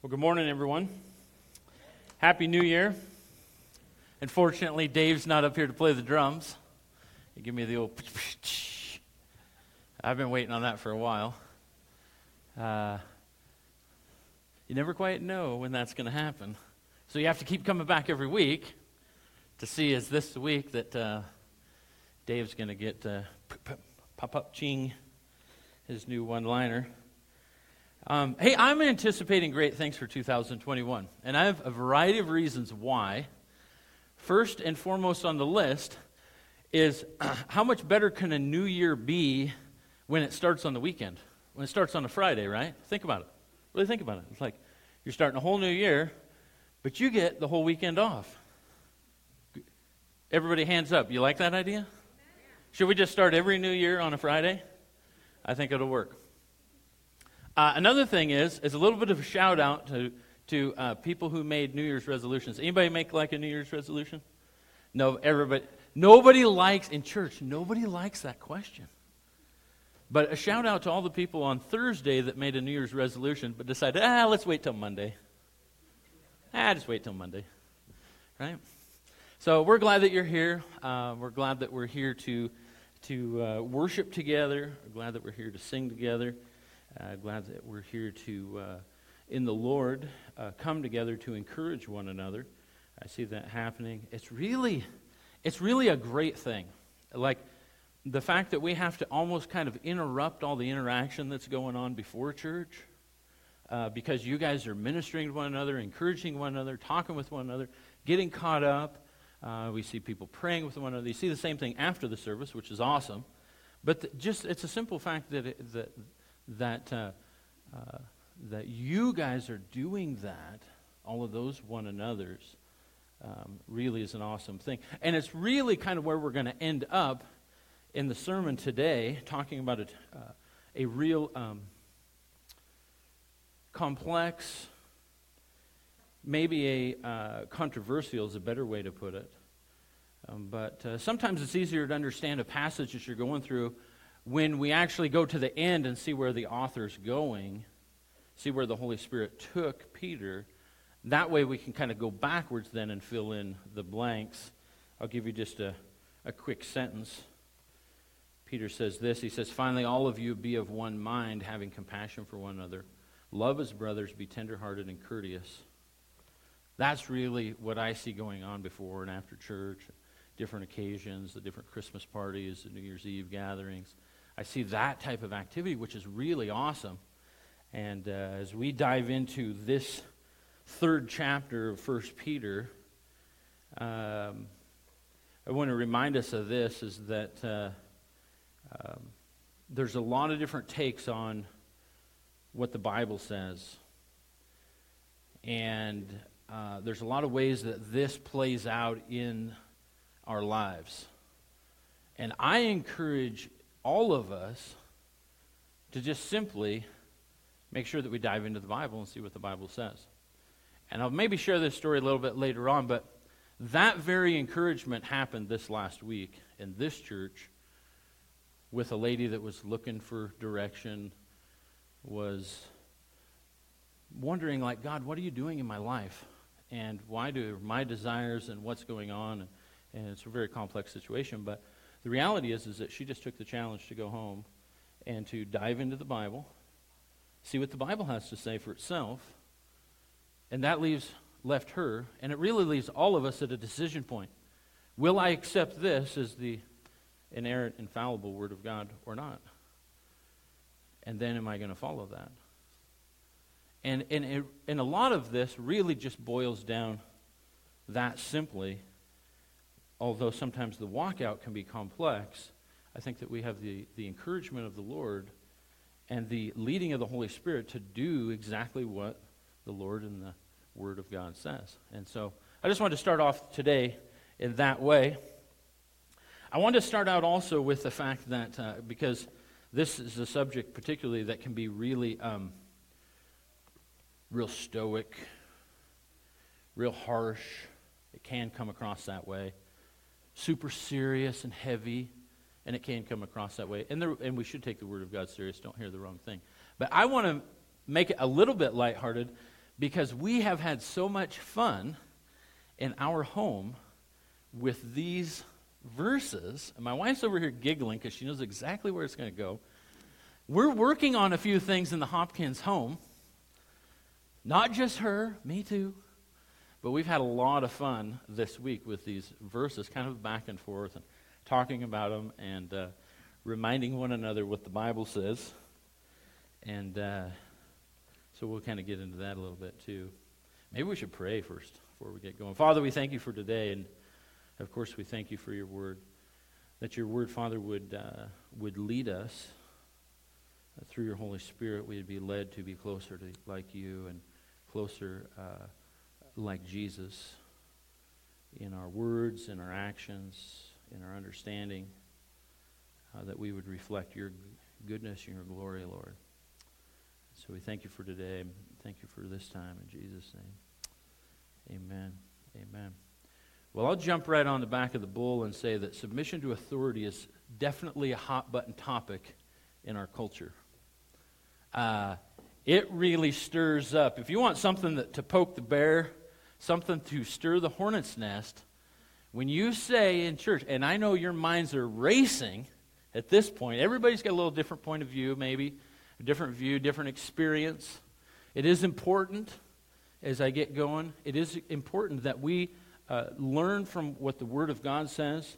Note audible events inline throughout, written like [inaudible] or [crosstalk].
Well, good morning, everyone. Happy New Year. Unfortunately, Dave's not up here to play the drums. He give me the old. I've been waiting on that for a while. Uh, you never quite know when that's going to happen. So you have to keep coming back every week to see is this the week that uh, Dave's going to get uh, pop up ching, his new one liner. Um, hey, I'm anticipating great things for 2021, and I have a variety of reasons why. First and foremost on the list is [clears throat] how much better can a new year be when it starts on the weekend? When it starts on a Friday, right? Think about it. Really think about it. It's like you're starting a whole new year, but you get the whole weekend off. Everybody, hands up. You like that idea? Should we just start every new year on a Friday? I think it'll work. Uh, another thing is, is a little bit of a shout out to, to uh, people who made New Year's resolutions. Anybody make like a New Year's resolution? No, everybody. Nobody likes, in church, nobody likes that question. But a shout out to all the people on Thursday that made a New Year's resolution but decided, ah, let's wait till Monday. Ah, just wait till Monday. Right? So we're glad that you're here. Uh, we're glad that we're here to, to uh, worship together. We're glad that we're here to sing together. Uh, glad that we're here to, uh, in the Lord, uh, come together to encourage one another. I see that happening. It's really, it's really a great thing. Like the fact that we have to almost kind of interrupt all the interaction that's going on before church. Uh, because you guys are ministering to one another, encouraging one another, talking with one another, getting caught up. Uh, we see people praying with one another. You see the same thing after the service, which is awesome. But the, just it's a simple fact that, it, that that, uh, uh, that you guys are doing that, all of those one another's, um, really is an awesome thing. And it's really kind of where we're going to end up in the sermon today, talking about a, uh, a real um, complex, maybe a uh, controversial is a better way to put it. Um, but uh, sometimes it's easier to understand a passage that you're going through when we actually go to the end and see where the author's going, see where the Holy Spirit took Peter, that way we can kind of go backwards then and fill in the blanks. I'll give you just a, a quick sentence. Peter says this He says, Finally, all of you be of one mind, having compassion for one another. Love as brothers, be tenderhearted and courteous. That's really what I see going on before and after church, different occasions, the different Christmas parties, the New Year's Eve gatherings. I see that type of activity, which is really awesome. And uh, as we dive into this third chapter of First Peter, um, I want to remind us of this: is that uh, um, there's a lot of different takes on what the Bible says, and uh, there's a lot of ways that this plays out in our lives. And I encourage all of us to just simply make sure that we dive into the Bible and see what the Bible says. And I'll maybe share this story a little bit later on, but that very encouragement happened this last week in this church with a lady that was looking for direction, was wondering, like, God, what are you doing in my life? And why do my desires and what's going on? And it's a very complex situation, but the reality is, is that she just took the challenge to go home and to dive into the Bible, see what the Bible has to say for itself, and that leaves left her, and it really leaves all of us at a decision point. Will I accept this as the inerrant, infallible Word of God or not? And then am I going to follow that? And, and, and a lot of this really just boils down that simply although sometimes the walkout can be complex, I think that we have the, the encouragement of the Lord and the leading of the Holy Spirit to do exactly what the Lord and the Word of God says. And so I just wanted to start off today in that way. I want to start out also with the fact that, uh, because this is a subject particularly that can be really um, real stoic, real harsh. It can come across that way super serious and heavy, and it can come across that way. And, there, and we should take the Word of God serious. Don't hear the wrong thing. But I want to make it a little bit lighthearted because we have had so much fun in our home with these verses. And my wife's over here giggling because she knows exactly where it's going to go. We're working on a few things in the Hopkins home. Not just her, me too. But we've had a lot of fun this week with these verses, kind of back and forth, and talking about them and uh, reminding one another what the Bible says. And uh, so we'll kind of get into that a little bit too. Maybe we should pray first before we get going. Father, we thank you for today, and of course, we thank you for your word. That your word, Father, would, uh, would lead us uh, through your Holy Spirit. We'd be led to be closer to like you and closer uh, like Jesus in our words, in our actions, in our understanding, uh, that we would reflect your goodness and your glory, Lord. So we thank you for today. Thank you for this time in Jesus' name. Amen. Amen. Well, I'll jump right on the back of the bull and say that submission to authority is definitely a hot button topic in our culture. Uh, it really stirs up. If you want something that, to poke the bear, something to stir the hornet's nest, when you say in church, and I know your minds are racing at this point, everybody's got a little different point of view, maybe, a different view, different experience. It is important as I get going, it is important that we uh, learn from what the Word of God says.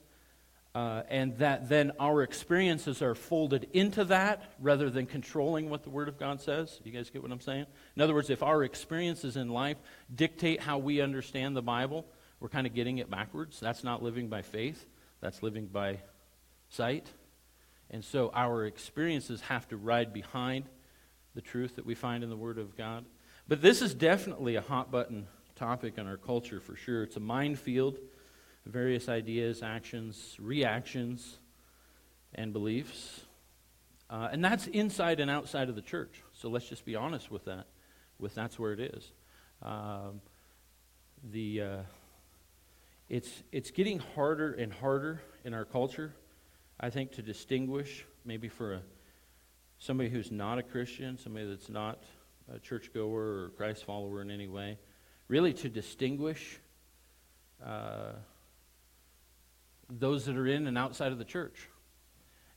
Uh, and that then our experiences are folded into that rather than controlling what the Word of God says. You guys get what I'm saying? In other words, if our experiences in life dictate how we understand the Bible, we're kind of getting it backwards. That's not living by faith, that's living by sight. And so our experiences have to ride behind the truth that we find in the Word of God. But this is definitely a hot button topic in our culture for sure. It's a minefield various ideas, actions, reactions, and beliefs. Uh, and that's inside and outside of the church. So let's just be honest with that. With that's where it is. Um, the uh, it's it's getting harder and harder in our culture, I think, to distinguish maybe for a somebody who's not a Christian, somebody that's not a churchgoer or Christ follower in any way, really to distinguish. Uh, those that are in and outside of the church.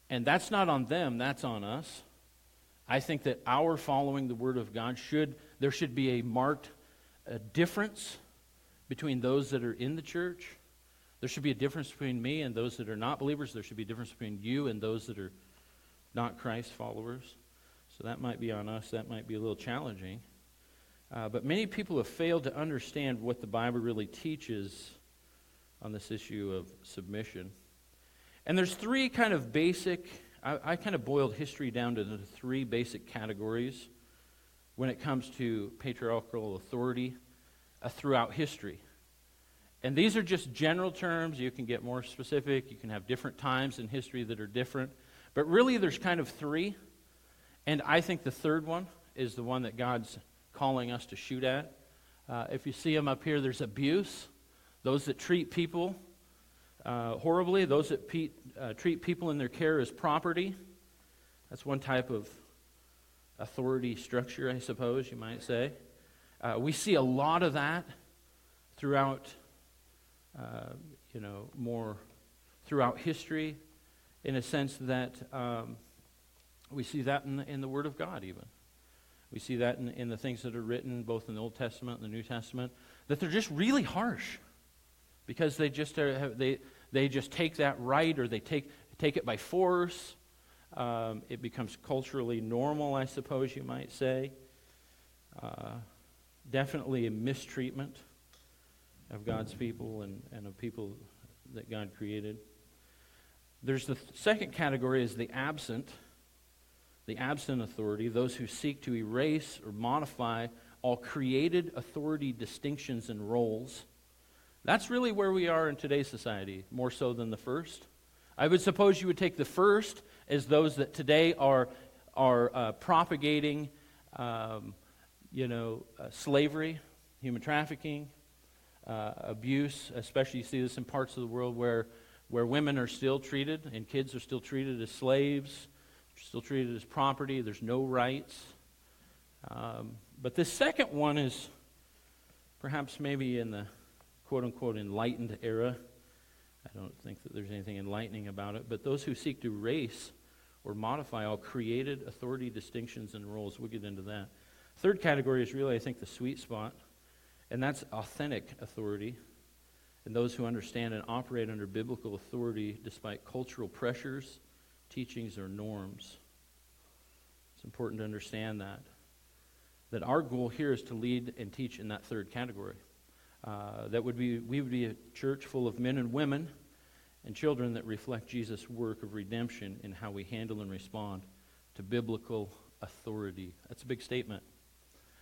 And that's not on them, that's on us. I think that our following the Word of God should, there should be a marked difference between those that are in the church. There should be a difference between me and those that are not believers. There should be a difference between you and those that are not Christ followers. So that might be on us. That might be a little challenging. Uh, but many people have failed to understand what the Bible really teaches on this issue of submission. And there's three kind of basic, I, I kind of boiled history down to the three basic categories when it comes to patriarchal authority uh, throughout history. And these are just general terms. You can get more specific. You can have different times in history that are different. But really, there's kind of three. And I think the third one is the one that God's calling us to shoot at. Uh, if you see them up here, there's abuse those that treat people uh, horribly, those that pe- uh, treat people in their care as property. That's one type of authority structure, I suppose you might say. Uh, we see a lot of that throughout, uh, you know, more throughout history, in a sense that um, we see that in the, in the Word of God, even. We see that in, in the things that are written both in the Old Testament and the New Testament, that they're just really harsh because they just are, they, they just take that right or they take, take it by force. Um, it becomes culturally normal, I suppose you might say. Uh, definitely a mistreatment of God's people and, and of people that God created. There's the second category is the absent, the absent authority, those who seek to erase or modify all created authority distinctions and roles that's really where we are in today's society, more so than the first. I would suppose you would take the first as those that today are, are uh, propagating, um, you know, uh, slavery, human trafficking, uh, abuse. Especially, you see this in parts of the world where, where women are still treated and kids are still treated as slaves, still treated as property. There's no rights. Um, but this second one is perhaps maybe in the quote unquote enlightened era. I don't think that there's anything enlightening about it, but those who seek to erase or modify all created authority distinctions and roles, we'll get into that. Third category is really, I think, the sweet spot, and that's authentic authority and those who understand and operate under biblical authority despite cultural pressures, teachings, or norms. It's important to understand that. That our goal here is to lead and teach in that third category. Uh, that would be, we would be a church full of men and women and children that reflect Jesus' work of redemption in how we handle and respond to biblical authority. That's a big statement.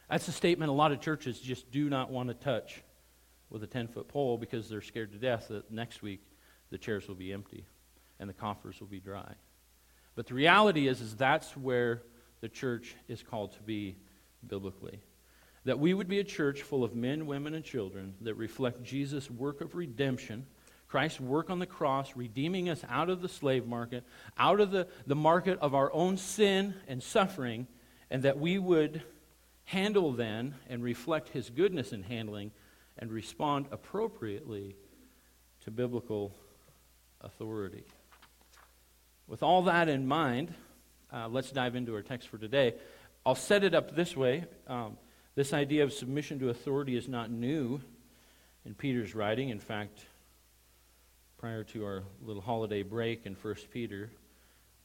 That's a statement a lot of churches just do not want to touch with a 10 foot pole because they're scared to death that next week the chairs will be empty and the coffers will be dry. But the reality is, is that's where the church is called to be biblically. That we would be a church full of men, women, and children that reflect Jesus' work of redemption, Christ's work on the cross, redeeming us out of the slave market, out of the, the market of our own sin and suffering, and that we would handle then and reflect his goodness in handling and respond appropriately to biblical authority. With all that in mind, uh, let's dive into our text for today. I'll set it up this way. Um, this idea of submission to authority is not new in Peter's writing. In fact, prior to our little holiday break in 1 Peter,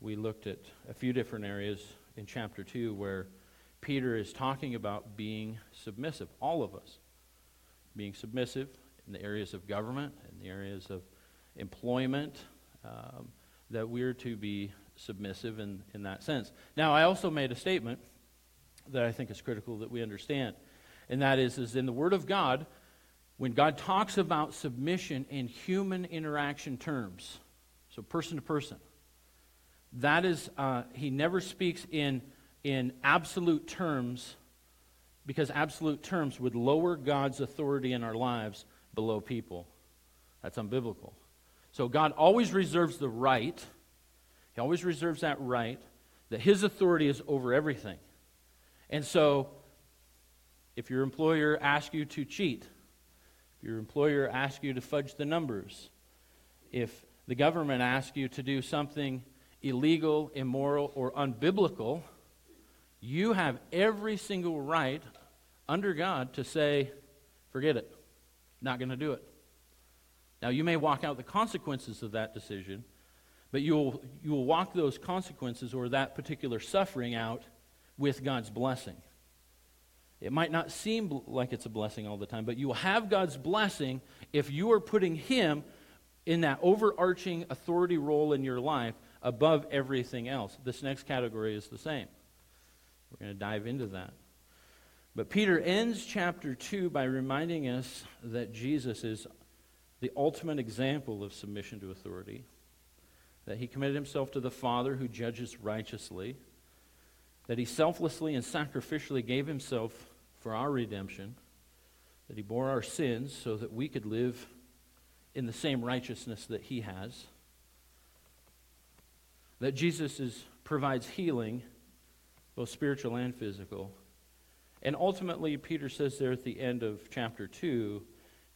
we looked at a few different areas in chapter 2 where Peter is talking about being submissive, all of us being submissive in the areas of government, in the areas of employment, um, that we're to be submissive in, in that sense. Now, I also made a statement that I think is critical that we understand, and that is, is in the Word of God, when God talks about submission in human interaction terms, so person to person, that is, uh, he never speaks in, in absolute terms because absolute terms would lower God's authority in our lives below people. That's unbiblical. So God always reserves the right, He always reserves that right that His authority is over everything. And so, if your employer asks you to cheat, if your employer asks you to fudge the numbers, if the government asks you to do something illegal, immoral, or unbiblical, you have every single right under God to say, forget it, not going to do it. Now, you may walk out the consequences of that decision, but you'll, you'll walk those consequences or that particular suffering out with God's blessing. It might not seem like it's a blessing all the time, but you will have God's blessing if you are putting Him in that overarching authority role in your life above everything else. This next category is the same. We're going to dive into that. But Peter ends chapter 2 by reminding us that Jesus is the ultimate example of submission to authority, that he committed himself to the Father who judges righteously, that he selflessly and sacrificially gave himself for our redemption, that he bore our sins so that we could live in the same righteousness that he has, that Jesus is, provides healing, both spiritual and physical and ultimately, Peter says there at the end of chapter 2,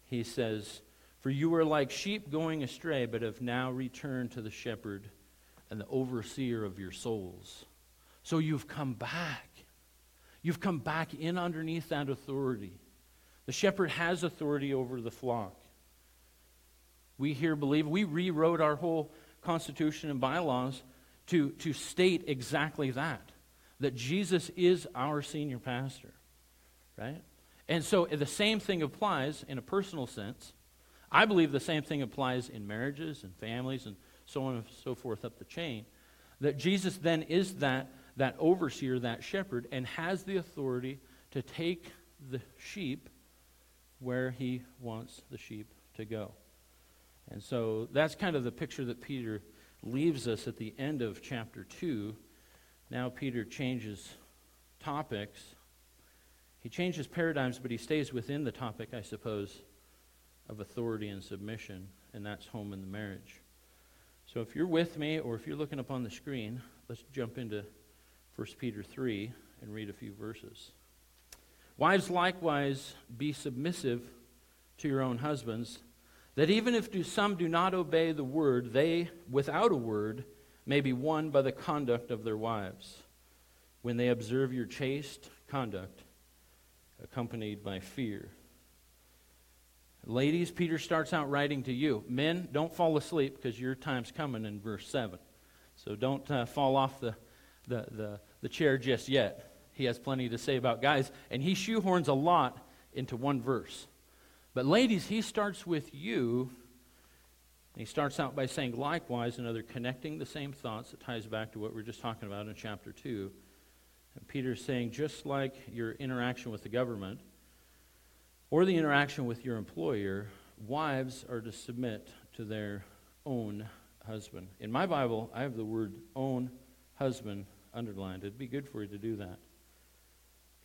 he says, For you were like sheep going astray, but have now returned to the shepherd and the overseer of your souls. So you've come back. You've come back in underneath that authority. The shepherd has authority over the flock. We here believe, we rewrote our whole constitution and bylaws to, to state exactly that that Jesus is our senior pastor right? And so the same thing applies in a personal sense. I believe the same thing applies in marriages and families and so on and so forth up the chain. That Jesus then is that, that overseer, that shepherd, and has the authority to take the sheep where he wants the sheep to go. And so that's kind of the picture that Peter leaves us at the end of chapter 2. Now Peter changes topics he changes paradigms, but he stays within the topic, I suppose, of authority and submission, and that's home and the marriage. So if you're with me, or if you're looking up on the screen, let's jump into 1 Peter 3 and read a few verses. Wives, likewise, be submissive to your own husbands, that even if do, some do not obey the word, they, without a word, may be won by the conduct of their wives, when they observe your chaste conduct, accompanied by fear. Ladies, Peter starts out writing to you. Men, don't fall asleep because your time's coming in verse 7. So don't uh, fall off the, the, the, the chair just yet. He has plenty to say about guys, and he shoehorns a lot into one verse. But, ladies, he starts with you. He starts out by saying, likewise, another connecting the same thoughts that ties back to what we are just talking about in chapter 2. And Peter's saying, just like your interaction with the government or the interaction with your employer, wives are to submit to their own husband. In my Bible, I have the word own husband underlined. It'd be good for you to do that.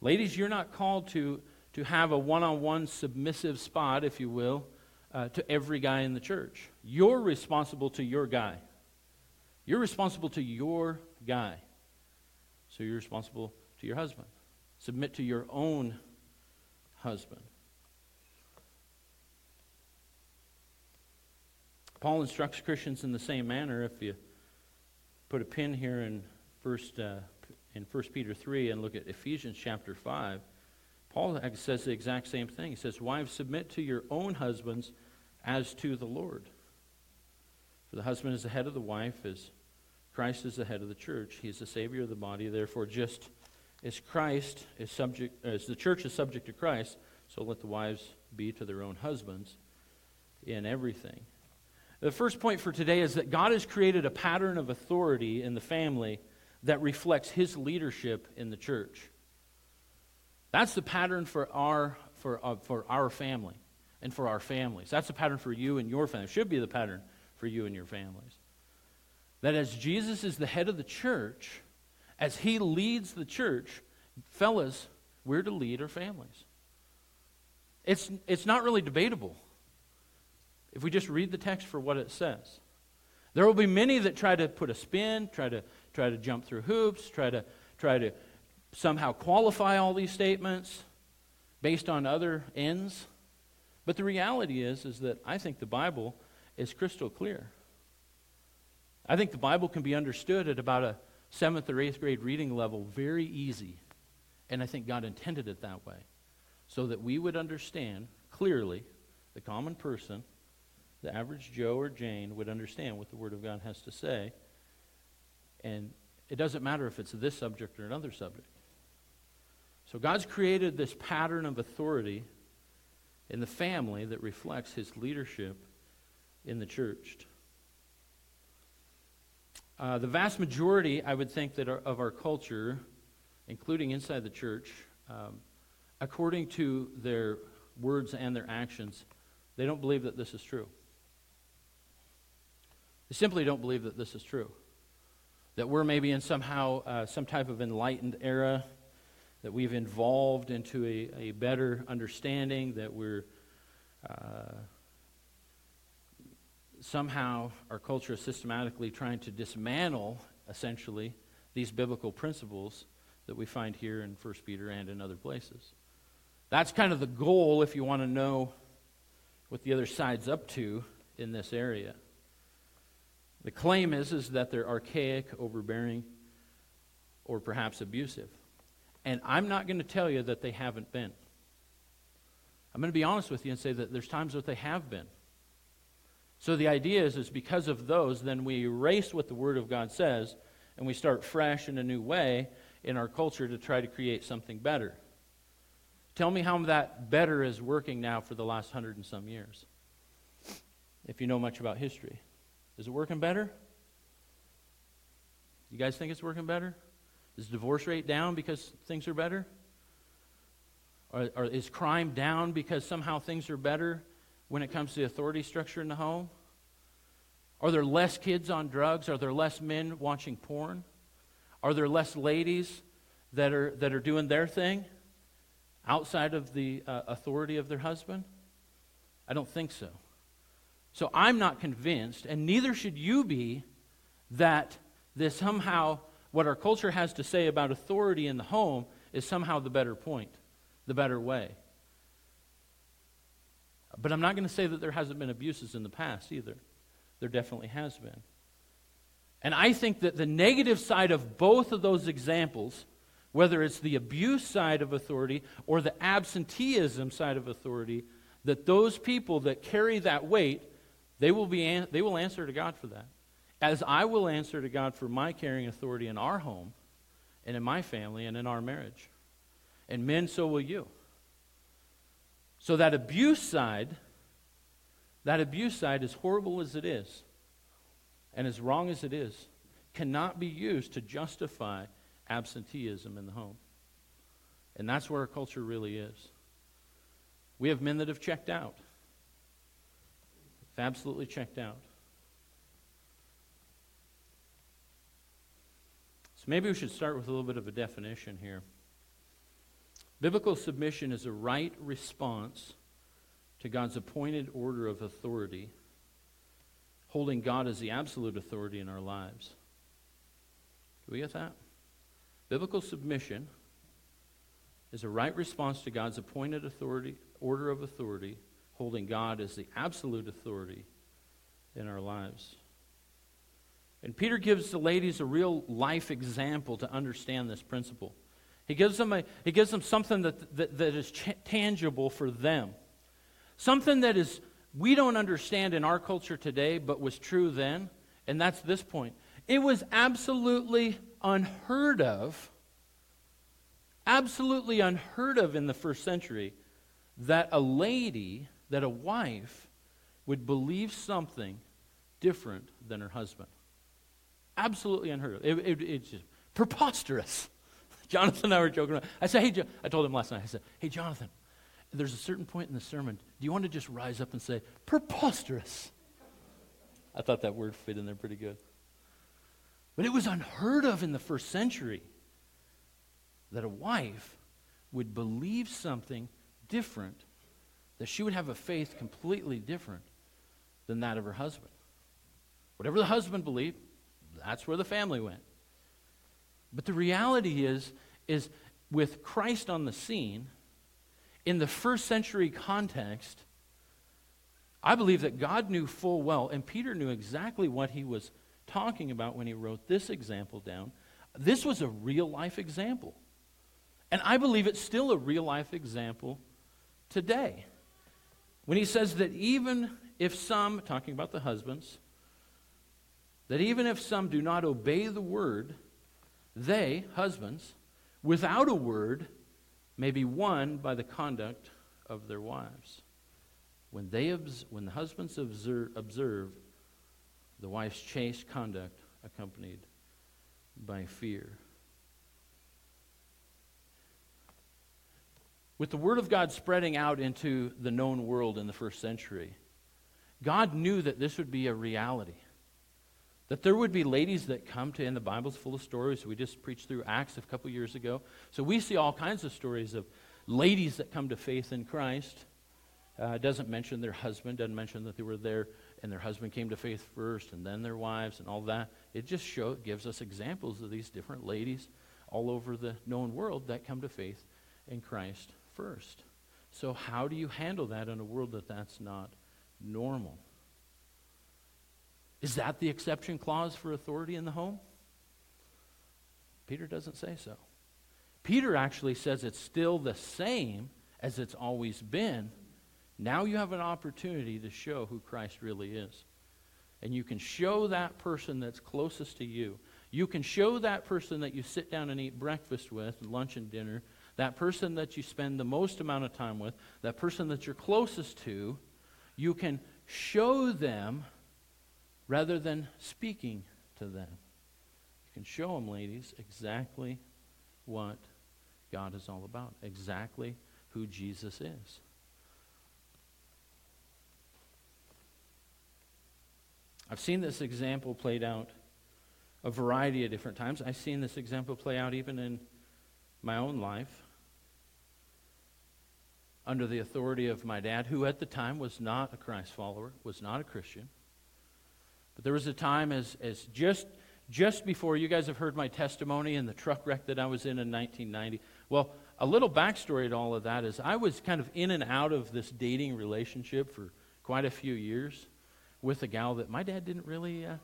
Ladies, you're not called to, to have a one on one submissive spot, if you will, uh, to every guy in the church. You're responsible to your guy. You're responsible to your guy. So you're responsible to your husband. Submit to your own husband. Paul instructs Christians in the same manner. If you put a pin here in first uh, in 1 Peter 3 and look at Ephesians chapter 5, Paul says the exact same thing. He says, Wives, submit to your own husbands as to the Lord. For the husband is the head of the wife, as Christ is the head of the church. He is the Savior of the body. Therefore, just as Christ is subject, as the church is subject to Christ, so let the wives be to their own husbands in everything. The first point for today is that God has created a pattern of authority in the family that reflects his leadership in the church. That's the pattern for our, for, uh, for our family and for our families. That's the pattern for you and your family. It should be the pattern for you and your families. That as Jesus is the head of the church, as he leads the church, fellas, we're to lead our families. It's, it's not really debatable if we just read the text for what it says. There will be many that try to put a spin, try to try to jump through hoops, try to try to somehow qualify all these statements based on other ends. But the reality is is that I think the Bible is crystal clear. I think the Bible can be understood at about a 7th or 8th grade reading level very easy. And I think God intended it that way so that we would understand clearly the common person, the average Joe or Jane would understand what the Word of God has to say and it doesn't matter if it's this subject or another subject. So God's created this pattern of authority in the family that reflects his leadership in the church. Uh, the vast majority, I would think, that are, of our culture, including inside the church, um, according to their words and their actions, they don't believe that this is true. They simply don't believe that this is true that we're maybe in somehow uh, some type of enlightened era, that we've evolved into a, a better understanding, that we're uh, somehow our culture is systematically trying to dismantle, essentially, these biblical principles that we find here in 1 Peter and in other places. That's kind of the goal if you want to know what the other side's up to in this area. The claim is, is that they're archaic, overbearing, or perhaps abusive. And I'm not going to tell you that they haven't been. I'm going to be honest with you and say that there's times that they have been. So the idea is, is because of those, then we erase what the Word of God says and we start fresh in a new way in our culture to try to create something better. Tell me how that better is working now for the last hundred and some years, if you know much about history. Is it working better? You guys think it's working better? Is divorce rate down because things are better? Or, or, is crime down because somehow things are better when it comes to the authority structure in the home? Are there less kids on drugs? Are there less men watching porn? Are there less ladies that are, that are doing their thing outside of the uh, authority of their husband? I don't think so. So I'm not convinced, and neither should you be, that this somehow, what our culture has to say about authority in the home, is somehow the better point. the better way. But I'm not going to say that there hasn't been abuses in the past either. There definitely has been. And I think that the negative side of both of those examples, whether it's the abuse side of authority or the absenteeism side of authority, that those people that carry that weight, they will, be an- they will answer to God for that. As I will answer to God for my carrying authority in our home and in my family and in our marriage. And men, so will you. So that abuse side, that abuse side, as horrible as it is, and as wrong as it is, cannot be used to justify absenteeism in the home. And that's where our culture really is. We have men that have checked out. Absolutely checked out. So maybe we should start with a little bit of a definition here. Biblical submission is a right response to God's appointed order of authority holding God as the absolute authority in our lives. Do we get that? Biblical submission is a right response to God's appointed authority, order of authority, holding God as the absolute authority in our lives. And Peter gives the ladies a real life example to understand this principle. He gives them, a, he gives them something that, that, that is ch- tangible for them, something that is we don't understand in our culture today, but was true then, and that's this point. It was absolutely unheard of, absolutely unheard of in the first century that a lady, that a wife, would believe something different than her husband. Absolutely unheard of. It, it, it's just preposterous. [laughs] Jonathan and I were joking around. I said, hey, jo-, I told him last night, I said, hey, Jonathan, there's a certain point in the sermon. Do you want to just rise up and say, preposterous? I thought that word fit in there pretty good. But it was unheard of in the first century that a wife would believe something different, that she would have a faith completely different than that of her husband. Whatever the husband believed, that's where the family went. But the reality is, is with Christ on the scene, in the first century context, I believe that God knew full well, and Peter knew exactly what he was talking about when he wrote this example down. This was a real life example. And I believe it's still a real life example today. When he says that even if some, talking about the husbands, that even if some do not obey the word, they, husbands, without a word, may be won by the conduct of their wives. When, they obs- when the husbands observe, observe the wife's chaste conduct accompanied by fear. With the Word of God spreading out into the known world in the first century, God knew that this would be a reality. That there would be ladies that come to, and the Bible's full of stories. We just preached through Acts a couple years ago. So we see all kinds of stories of ladies that come to faith in Christ. Uh, doesn't mention their husband, doesn't mention that they were there and their husband came to faith first and then their wives and all that. It just show, gives us examples of these different ladies all over the known world that come to faith in Christ first. So, how do you handle that in a world that that's not normal? Is that the exception clause for authority in the home? Peter doesn't say so. Peter actually says it's still the same as it's always been. Now you have an opportunity to show who Christ really is. And you can show that person that's closest to you. You can show that person that you sit down and eat breakfast with, lunch and dinner, that person that you spend the most amount of time with, that person that you're closest to. You can show them rather than speaking to them. You can show them, ladies, exactly what God is all about, exactly who Jesus is. I've seen this example played out a variety of different times. I've seen this example play out even in my own life under the authority of my dad, who at the time was not a Christ follower, was not a Christian. But there was a time as, as just, just before, you guys have heard my testimony in the truck wreck that I was in in 1990. Well, a little backstory to all of that is I was kind of in and out of this dating relationship for quite a few years with a gal that my dad didn't really, uh,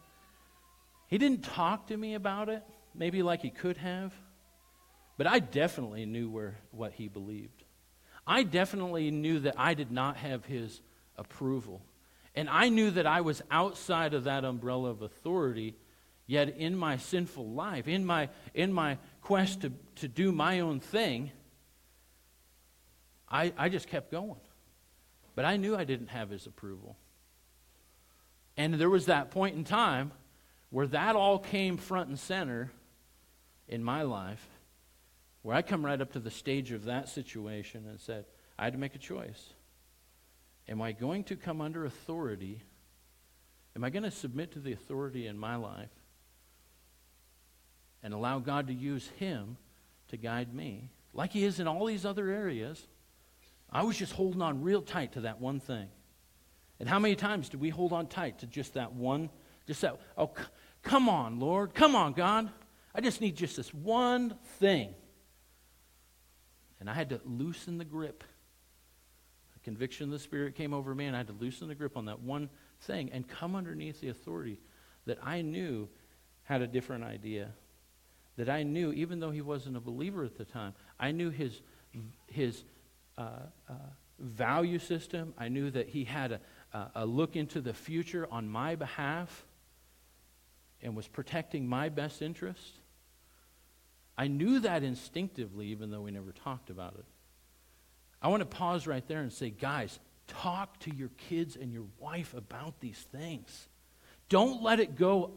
he didn't talk to me about it, maybe like he could have, but I definitely knew where, what he believed. I definitely knew that I did not have his approval. And I knew that I was outside of that umbrella of authority, yet in my sinful life, in my, in my quest to, to do my own thing, I, I just kept going. But I knew I didn't have his approval. And there was that point in time where that all came front and center in my life, where I come right up to the stage of that situation and said, I had to make a choice. Am I going to come under authority? Am I going to submit to the authority in my life and allow God to use Him to guide me, like He is in all these other areas? I was just holding on real tight to that one thing. And how many times do we hold on tight to just that one? Just that, oh, c- come on, Lord. Come on, God. I just need just this one thing. And I had to loosen the grip. The conviction of the Spirit came over me, and I had to loosen the grip on that one thing and come underneath the authority that I knew had a different idea. That I knew, even though he wasn't a believer at the time, I knew his, his uh, uh, value system. I knew that he had a, a look into the future on my behalf and was protecting my best interest. I knew that instinctively, even though we never talked about it. I want to pause right there and say, guys, talk to your kids and your wife about these things. Don't let it go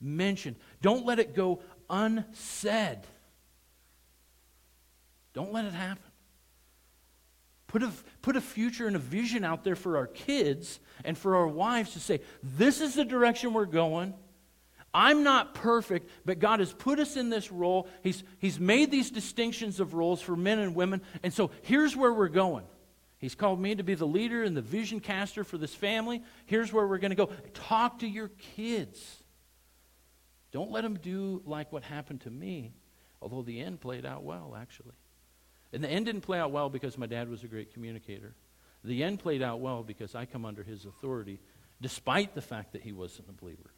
unmentioned, don't let it go unsaid. Don't let it happen. Put a, put a future and a vision out there for our kids and for our wives to say, this is the direction we're going. I'm not perfect, but God has put us in this role. He's, he's made these distinctions of roles for men and women. And so here's where we're going. He's called me to be the leader and the vision caster for this family. Here's where we're going to go. Talk to your kids. Don't let them do like what happened to me, although the end played out well, actually. And the end didn't play out well because my dad was a great communicator. The end played out well because I come under his authority, despite the fact that he wasn't a believer.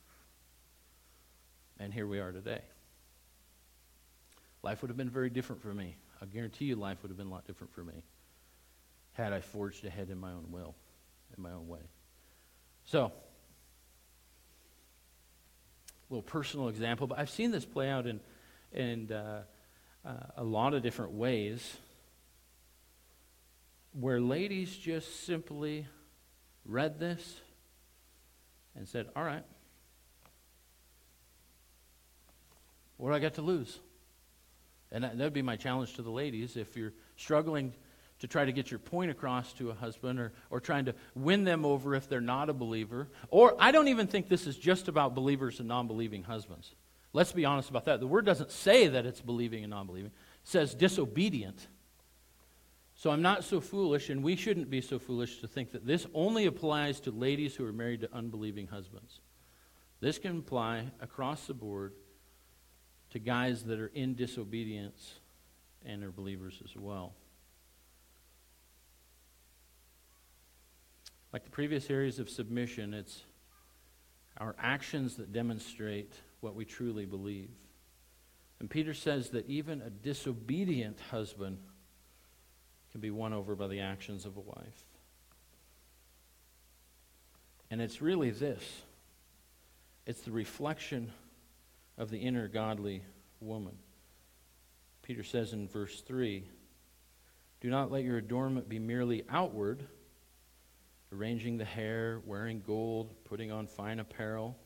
And here we are today. Life would have been very different for me. I guarantee you, life would have been a lot different for me had I forged ahead in my own will, in my own way. So, a little personal example, but I've seen this play out in, in uh, uh, a lot of different ways where ladies just simply read this and said, All right, what do I got to lose? And that would be my challenge to the ladies. If you're struggling to try to get your point across to a husband or, or trying to win them over if they're not a believer, or I don't even think this is just about believers and non believing husbands. Let's be honest about that. The word doesn't say that it's believing and non believing, it says disobedient. So I'm not so foolish, and we shouldn't be so foolish to think that this only applies to ladies who are married to unbelieving husbands. This can apply across the board to guys that are in disobedience and are believers as well. Like the previous areas of submission, it's our actions that demonstrate what we truly believe. And Peter says that even a disobedient husband can be won over by the actions of a wife. And it's really this it's the reflection of the inner godly woman. Peter says in verse 3 Do not let your adornment be merely outward, arranging the hair, wearing gold, putting on fine apparel.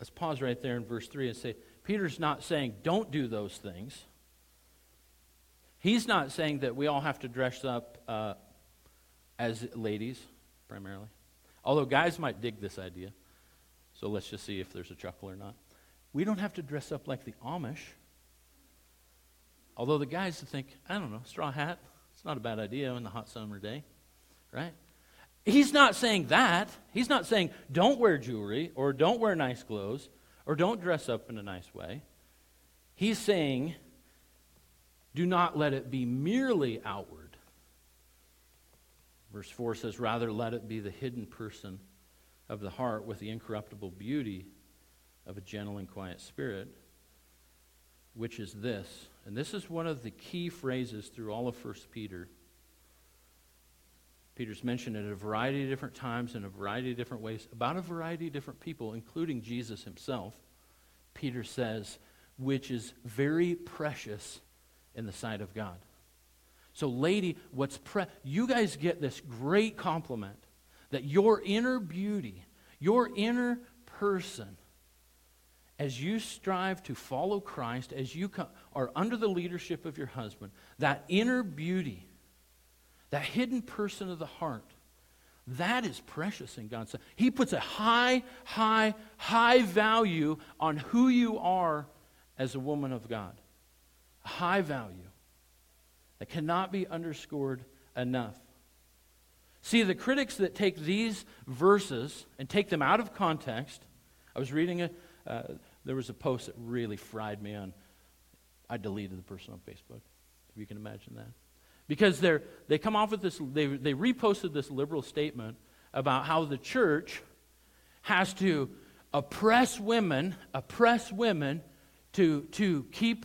Let's pause right there in verse 3 and say, Peter's not saying don't do those things. He's not saying that we all have to dress up uh, as ladies, primarily. Although guys might dig this idea. So let's just see if there's a chuckle or not. We don't have to dress up like the Amish. Although the guys think, I don't know, straw hat, it's not a bad idea in the hot summer day, right? He's not saying that. He's not saying don't wear jewelry or don't wear nice clothes or don't dress up in a nice way. He's saying Do not let it be merely outward. Verse 4 says, Rather, let it be the hidden person of the heart with the incorruptible beauty of a gentle and quiet spirit, which is this. And this is one of the key phrases through all of 1 Peter. Peter's mentioned it at a variety of different times in a variety of different ways about a variety of different people, including Jesus himself. Peter says, which is very precious in the sight of God. So, lady, what's pre- you guys get this great compliment that your inner beauty, your inner person, as you strive to follow Christ, as you are under the leadership of your husband, that inner beauty, that hidden person of the heart, that is precious in God's sight. He puts a high, high, high value on who you are as a woman of God. A high value that cannot be underscored enough. See, the critics that take these verses and take them out of context, I was reading a, uh, there was a post that really fried me on. I deleted the person on Facebook, if you can imagine that. Because they're, they come off with this, they, they reposted this liberal statement about how the church has to oppress women, oppress women to, to keep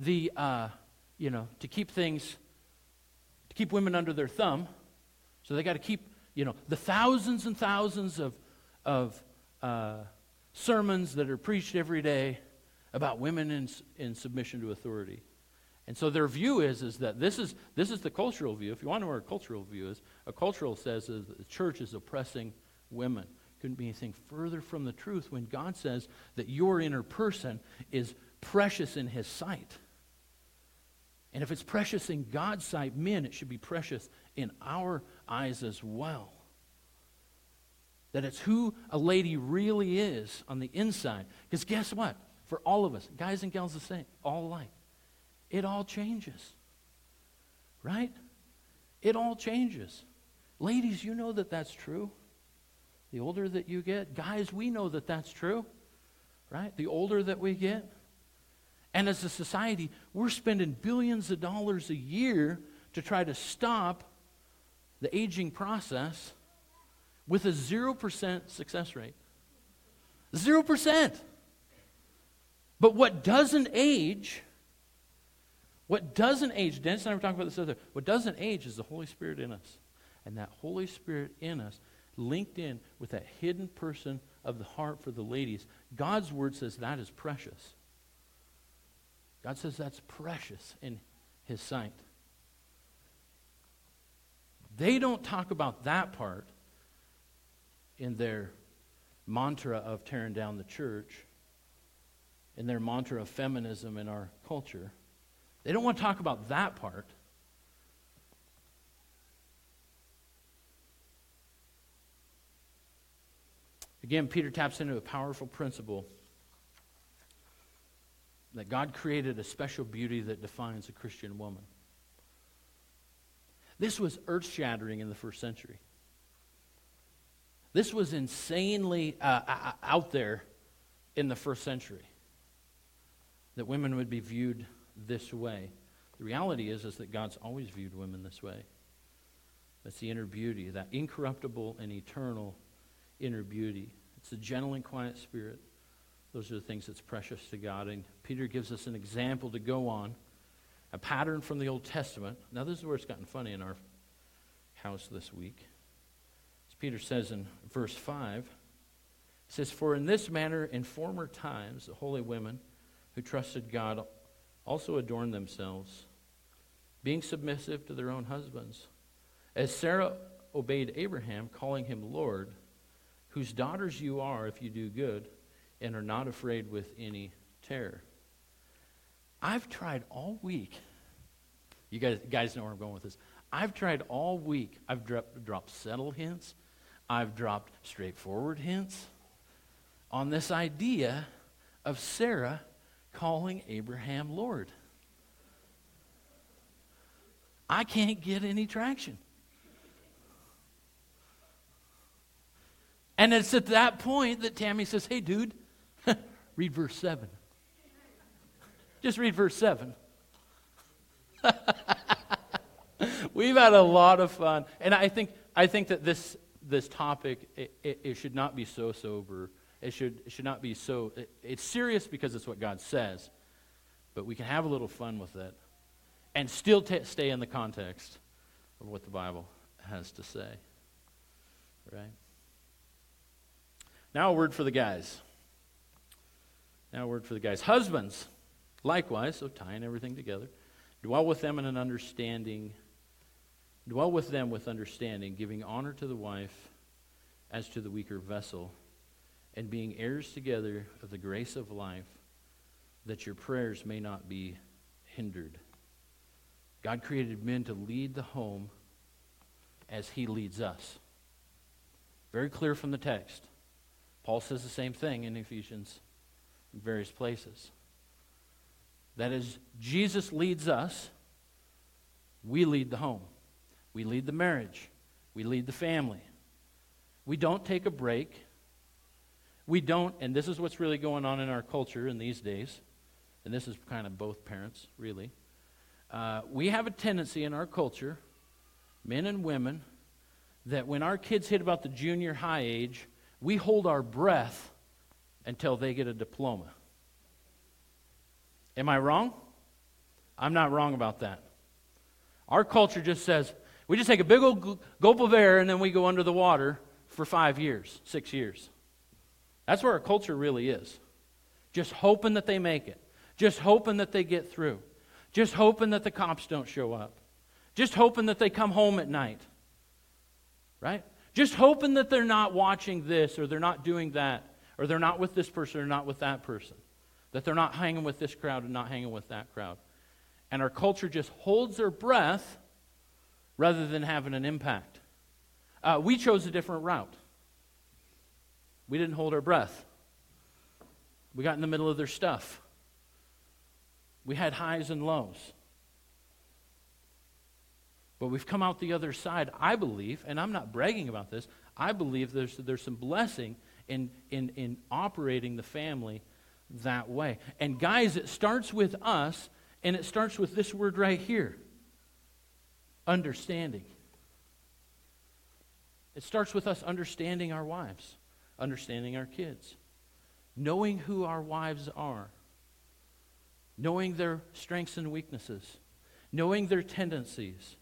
the, uh, you know, to keep things, to keep women under their thumb. So they got to keep, you know, the thousands and thousands of, of uh, sermons that are preached every day about women in, in submission to authority. And so their view is, is that this is, this is the cultural view. If you want to know what a cultural view is, a cultural says is the church is oppressing women. Couldn't be anything further from the truth when God says that your inner person is precious in his sight. And if it's precious in God's sight, men, it should be precious in our eyes as well. That it's who a lady really is on the inside. Because guess what? For all of us, guys and gals the same, all alike, it all changes. Right? It all changes. Ladies, you know that that's true. The older that you get, guys, we know that that's true. Right? The older that we get. And as a society, we're spending billions of dollars a year to try to stop the aging process with a 0% success rate. 0%. But what doesn't age, what doesn't age, Dennis and I were talking about this other, what doesn't age is the Holy Spirit in us. And that Holy Spirit in us, linked in with that hidden person of the heart for the ladies, God's word says that is precious. God says that's precious in his sight. They don't talk about that part in their mantra of tearing down the church, in their mantra of feminism in our culture. They don't want to talk about that part. Again, Peter taps into a powerful principle that God created a special beauty that defines a Christian woman. This was earth shattering in the first century. This was insanely uh, uh, uh, out there in the first century that women would be viewed this way. The reality is, is that God's always viewed women this way. That's the inner beauty, that incorruptible and eternal inner beauty. It's the gentle and quiet spirit. Those are the things that's precious to God. And Peter gives us an example to go on, a pattern from the Old Testament. Now, this is where it's gotten funny in our house this week. As Peter says in verse 5, he says, For in this manner, in former times, the holy women who trusted God also adorned themselves, being submissive to their own husbands. As Sarah obeyed Abraham, calling him Lord, whose daughters you are if you do good and are not afraid with any terror. I've tried all week. You guys, guys know where I'm going with this. I've tried all week. I've dropped, dropped settle hints. I've dropped straightforward hints on this idea of Sarah calling Abraham Lord. I can't get any traction. And it's at that point that Tammy says, Hey, dude, [laughs] read verse 7. Just read verse 7. [laughs] We've had a lot of fun. And I think, I think that this, this topic, it, it, it should not be so sober. It should, it should not be so, it, it's serious because it's what God says. But we can have a little fun with it and still t- stay in the context of what the Bible has to say. Right? Now, a word for the guys. Now, a word for the guys. Husbands, likewise, so tying everything together, dwell with them in an understanding. Dwell with them with understanding, giving honor to the wife as to the weaker vessel, and being heirs together of the grace of life, that your prayers may not be hindered. God created men to lead the home as he leads us. Very clear from the text. Paul says the same thing in Ephesians in various places. That is, Jesus leads us, we lead the home. We lead the marriage. We lead the family. We don't take a break. We don't, and this is what's really going on in our culture in these days, and this is kind of both parents, really. Uh, we have a tendency in our culture, men and women, that when our kids hit about the junior high age, we hold our breath until they get a diploma. Am I wrong? I'm not wrong about that. Our culture just says, we just take a big old gulp of air and then we go under the water for five years, six years. That's where our culture really is. Just hoping that they make it. Just hoping that they get through. Just hoping that the cops don't show up. Just hoping that they come home at night. Right? Just hoping that they're not watching this or they're not doing that or they're not with this person or not with that person. That they're not hanging with this crowd and not hanging with that crowd. And our culture just holds their breath rather than having an impact. Uh, we chose a different route. We didn't hold our breath. We got in the middle of their stuff. We had highs and lows. But we've come out the other side, I believe, and I'm not bragging about this, I believe there's, there's some blessing in, in, in operating the family that way. And guys, it starts with us, and it starts with this word right here understanding. It starts with us understanding our wives, understanding our kids, knowing who our wives are, knowing their strengths and weaknesses, knowing their tendencies,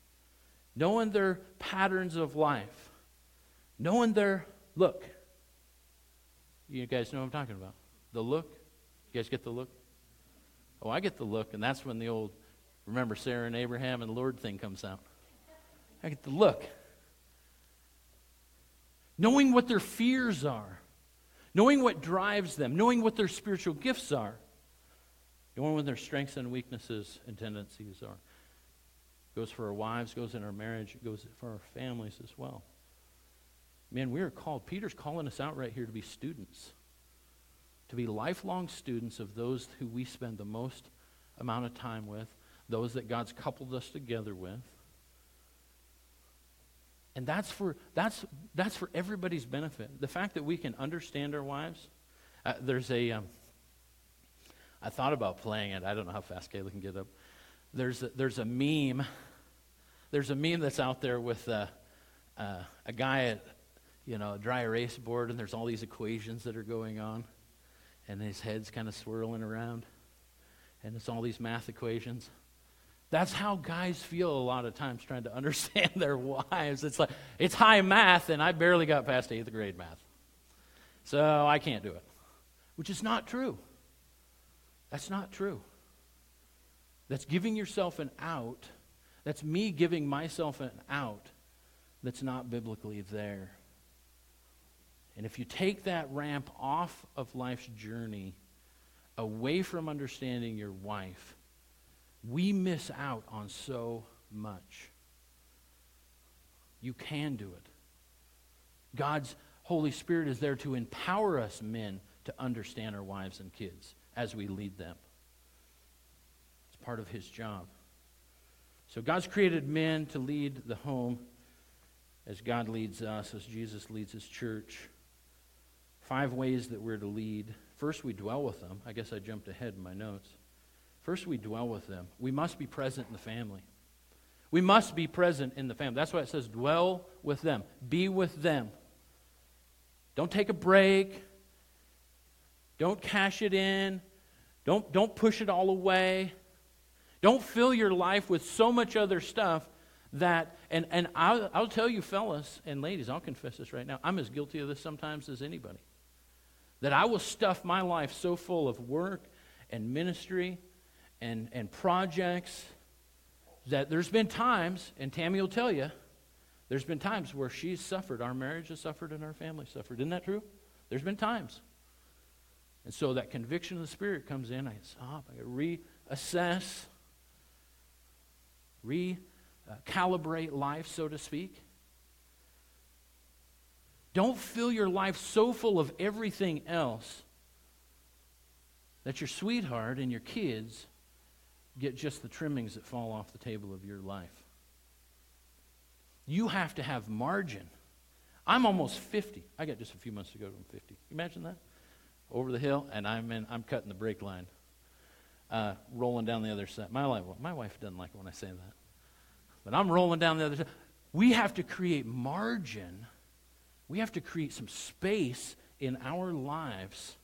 knowing their patterns of life, knowing their look. You guys know what I'm talking about. The look. You guys get the look? Oh, I get the look, and that's when the old remember Sarah and Abraham and the Lord thing comes out. I get the look. Knowing what their fears are, knowing what drives them, knowing what their spiritual gifts are, knowing what their strengths and weaknesses and tendencies are. Goes for our wives, goes in our marriage, it goes for our families as well. Man, we are called, Peter's calling us out right here to be students, to be lifelong students of those who we spend the most amount of time with, those that God's coupled us together with. And that's for, that's, that's for everybody's benefit. The fact that we can understand our wives. Uh, there's a. Um, I thought about playing it. I don't know how fast Kayla can get up. There's a, there's a meme. There's a meme that's out there with uh, uh, a guy at you know a dry erase board, and there's all these equations that are going on, and his head's kind of swirling around, and it's all these math equations. That's how guys feel a lot of times trying to understand [laughs] their wives. It's like, it's high math, and I barely got past eighth grade math. So I can't do it. Which is not true. That's not true. That's giving yourself an out. That's me giving myself an out that's not biblically there. And if you take that ramp off of life's journey, away from understanding your wife, we miss out on so much. You can do it. God's Holy Spirit is there to empower us men to understand our wives and kids as we lead them. It's part of his job. So God's created men to lead the home as God leads us, as Jesus leads his church. Five ways that we're to lead. First, we dwell with them. I guess I jumped ahead in my notes. First, we dwell with them. We must be present in the family. We must be present in the family. That's why it says dwell with them, be with them. Don't take a break. Don't cash it in. Don't, don't push it all away. Don't fill your life with so much other stuff that, and, and I'll, I'll tell you, fellas and ladies, I'll confess this right now. I'm as guilty of this sometimes as anybody. That I will stuff my life so full of work and ministry and, and projects that there's been times, and Tammy will tell you, there's been times where she's suffered. Our marriage has suffered and our family suffered. Isn't that true? There's been times. And so that conviction of the Spirit comes in. I stop, I reassess, recalibrate uh, life, so to speak. Don't fill your life so full of everything else that your sweetheart and your kids get just the trimmings that fall off the table of your life. You have to have margin. I'm almost 50. I got just a few months to go to 50. Imagine that over the hill, and I'm in, I'm cutting the brake line, uh, rolling down the other side. My wife, my wife doesn't like it when I say that, but I'm rolling down the other side. We have to create margin. We have to create some space in our lives,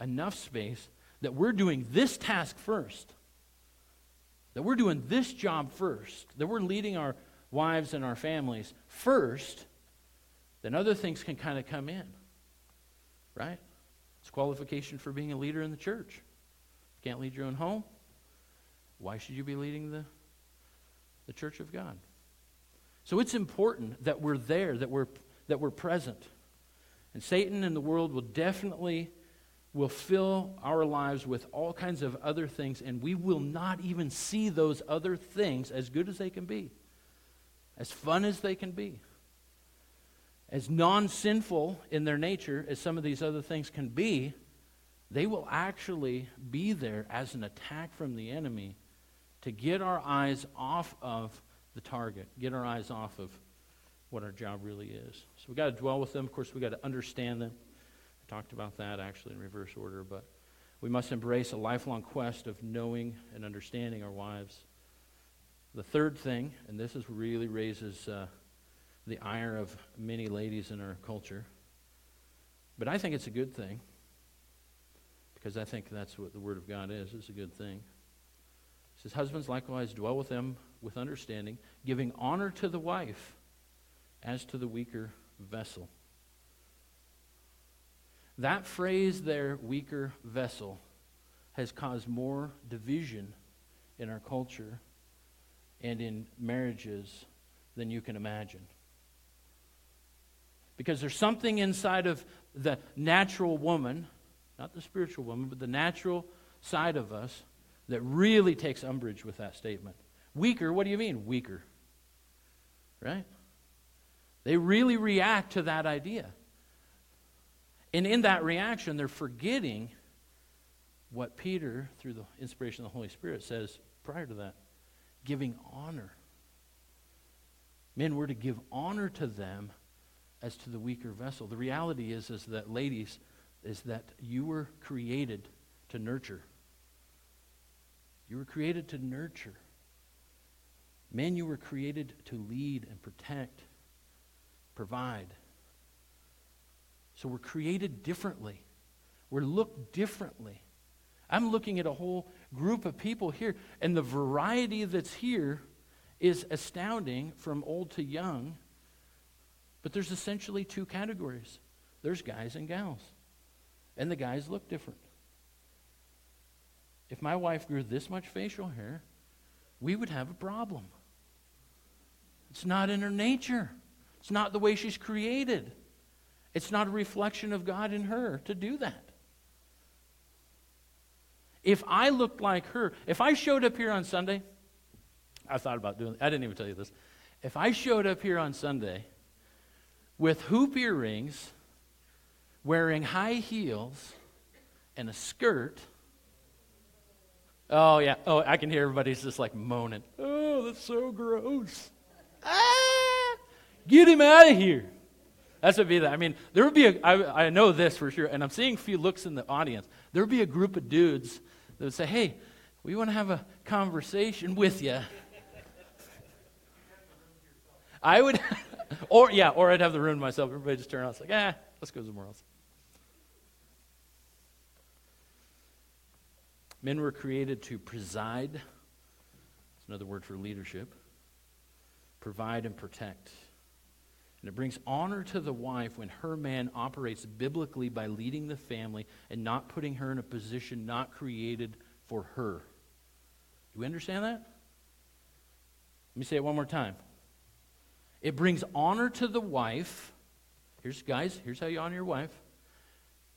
enough space that we're doing this task first, that we're doing this job first, that we're leading our wives and our families first, then other things can kind of come in right? It's qualification for being a leader in the church. Can't lead your own home. Why should you be leading the, the church of God? So it's important that we're there, that we're, that we're present. And Satan and the world will definitely will fill our lives with all kinds of other things, and we will not even see those other things as good as they can be, as fun as they can be as non sinful in their nature as some of these other things can be, they will actually be there as an attack from the enemy to get our eyes off of the target, get our eyes off of what our job really is. So we've got to dwell with them. Of course, we've got to understand them. I talked about that actually in reverse order, but we must embrace a lifelong quest of knowing and understanding our wives. The third thing, and this is really raises. Uh, the ire of many ladies in our culture. But I think it's a good thing because I think that's what the Word of God is. It's a good thing. It says, Husbands likewise dwell with them with understanding, giving honor to the wife as to the weaker vessel. That phrase there, weaker vessel, has caused more division in our culture and in marriages than you can imagine. Because there's something inside of the natural woman, not the spiritual woman, but the natural side of us that really takes umbrage with that statement. Weaker, what do you mean, weaker? Right? They really react to that idea. And in that reaction, they're forgetting what Peter, through the inspiration of the Holy Spirit, says prior to that giving honor. Men were to give honor to them as to the weaker vessel. The reality is, is that, ladies, is that you were created to nurture. You were created to nurture. Men, you were created to lead and protect, provide. So we're created differently. We're looked differently. I'm looking at a whole group of people here, and the variety that's here is astounding from old to young but there's essentially two categories there's guys and gals. And the guys look different. If my wife grew this much facial hair, we would have a problem. It's not in her nature, it's not the way she's created. It's not a reflection of God in her to do that. If I looked like her, if I showed up here on Sunday, I thought about doing I didn't even tell you this. If I showed up here on Sunday with hoop earrings, wearing high heels, and a skirt. Oh, yeah. Oh, I can hear everybody's just like moaning. Oh, that's so gross. Ah, get him out of here. That's what be that. I mean, there would be a, I, I know this for sure, and I'm seeing a few looks in the audience. There would be a group of dudes that would say, hey, we want to have a conversation with you. I would, [laughs] or yeah, or I'd have the room to myself. Everybody just turn around. It's like, ah, let's go somewhere else. Men were created to preside. It's another word for leadership. Provide and protect. And it brings honor to the wife when her man operates biblically by leading the family and not putting her in a position not created for her. Do we understand that? Let me say it one more time. It brings honor to the wife. Here's, guys, here's how you honor your wife.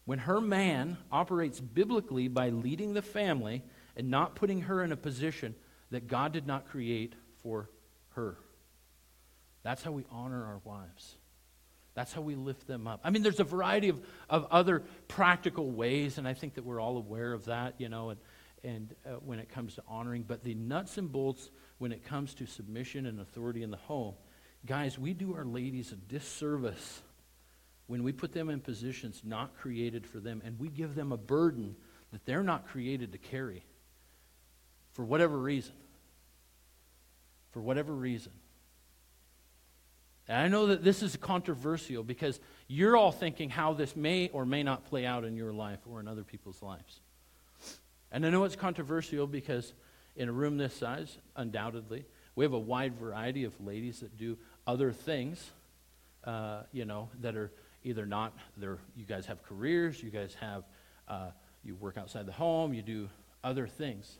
When her man operates biblically by leading the family and not putting her in a position that God did not create for her. That's how we honor our wives. That's how we lift them up. I mean, there's a variety of, of other practical ways, and I think that we're all aware of that, you know, and, and uh, when it comes to honoring. But the nuts and bolts when it comes to submission and authority in the home, guys, we do our ladies a disservice when we put them in positions not created for them, and we give them a burden that they're not created to carry for whatever reason. For whatever reason. And I know that this is controversial because you're all thinking how this may or may not play out in your life or in other people's lives. And I know it's controversial because in a room this size, undoubtedly, we have a wide variety of ladies that do other things, uh, you know, that are either not, they're, you guys have careers, you guys have, uh, you work outside the home, you do other things.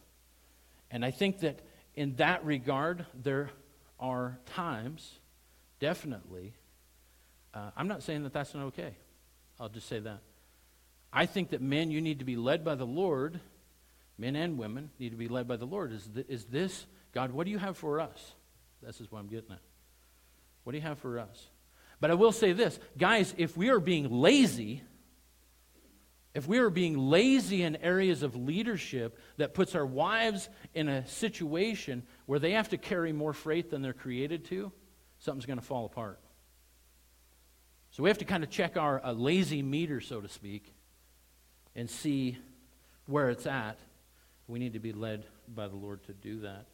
And I think that in that regard, there are times definitely. Uh, I'm not saying that that's not okay. I'll just say that. I think that men, you need to be led by the Lord. Men and women need to be led by the Lord. Is, th- is this, God, what do you have for us? This is what I'm getting at. What do you have for us? But I will say this guys, if we are being lazy, if we are being lazy in areas of leadership that puts our wives in a situation where they have to carry more freight than they're created to, something's going to fall apart. So we have to kind of check our uh, lazy meter, so to speak, and see where it's at. We need to be led by the Lord to do that.